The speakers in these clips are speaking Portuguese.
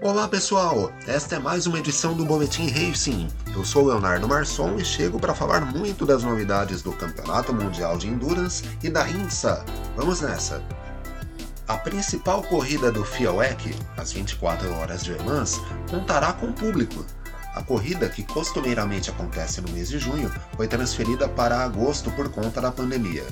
Olá pessoal, esta é mais uma edição do Boletim Racing. Eu sou Leonardo Marçom e chego para falar muito das novidades do Campeonato Mundial de Endurance e da INSA. Vamos nessa! A principal corrida do FIA-WEC, as 24 horas de Le Mans, contará com público. A corrida, que costumeiramente acontece no mês de junho, foi transferida para agosto por conta da pandemia.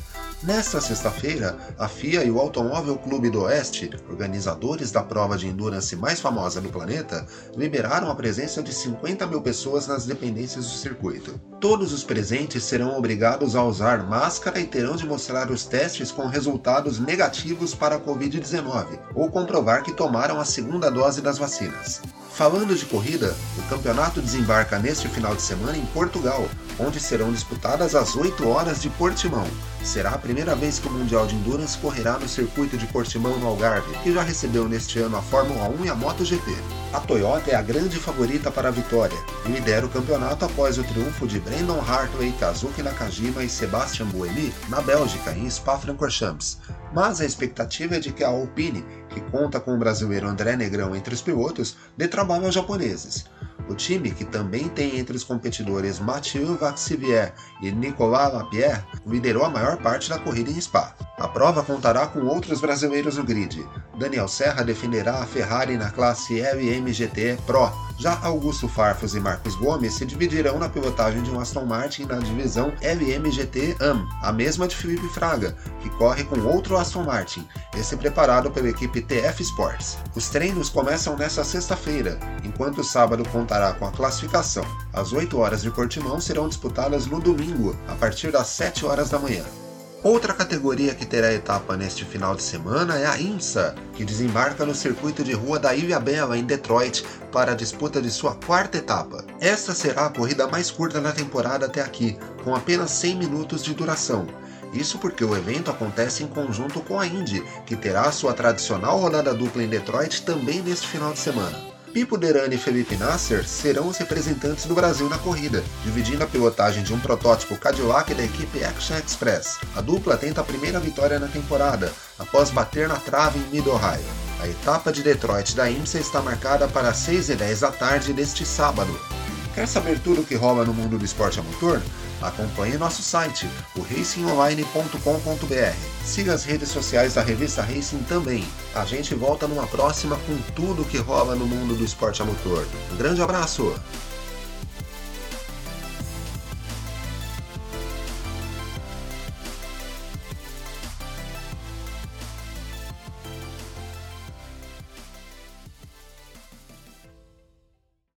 Nesta sexta-feira, a FIA e o Automóvel Clube do Oeste, organizadores da prova de endurance mais famosa do planeta, liberaram a presença de 50 mil pessoas nas dependências do circuito. Todos os presentes serão obrigados a usar máscara e terão de mostrar os testes com resultados negativos para a Covid-19 ou comprovar que tomaram a segunda dose das vacinas. Falando de corrida, o campeonato desembarca neste final de semana em Portugal, onde serão disputadas as 8 horas de Portimão. Será a primeira vez que o Mundial de Endurance correrá no circuito de Portimão no Algarve, que já recebeu neste ano a Fórmula 1 e a MotoGP. A Toyota é a grande favorita para a vitória e lidera o campeonato após o triunfo de Brandon Hartley, Kazuki Nakajima e Sebastian Buemi na Bélgica, em Spa-Francorchamps. Mas a expectativa é de que a Alpine, que conta com o brasileiro André Negrão entre os pilotos, dê trabalho aos japoneses. O time, que também tem entre os competidores Mathieu Vaxivier e Nicolas Lapierre, liderou a maior parte da corrida em Spa. A prova contará com outros brasileiros no grid. Daniel Serra defenderá a Ferrari na classe LMGT Pro. Já Augusto Farfus e Marcos Gomes se dividirão na pilotagem de um Aston Martin na divisão LMGT AM, a mesma de Felipe Fraga, que corre com outro Aston Martin, esse preparado pela equipe TF Sports. Os treinos começam nesta sexta-feira, enquanto o sábado contará com a classificação. As 8 horas de Portimão serão disputadas no domingo, a partir das 7 horas da manhã. Outra categoria que terá etapa neste final de semana é a IMSA, que desembarca no circuito de rua da Ilha Bela, em Detroit, para a disputa de sua quarta etapa. Esta será a corrida mais curta da temporada até aqui, com apenas 100 minutos de duração. Isso porque o evento acontece em conjunto com a Indy, que terá sua tradicional rodada dupla em Detroit também neste final de semana. Pipo Derani e Felipe Nasser serão os representantes do Brasil na corrida, dividindo a pilotagem de um protótipo Cadillac da equipe Action Express. A dupla tenta a primeira vitória na temporada, após bater na trave em Mid-Ohio. A etapa de Detroit da IMSA está marcada para 6 e 10 da tarde deste sábado. Quer saber tudo o que rola no mundo do esporte a motor? Acompanhe nosso site, o racingonline.com.br. Siga as redes sociais da revista Racing também. A gente volta numa próxima com tudo o que rola no mundo do esporte a motor. Um grande abraço!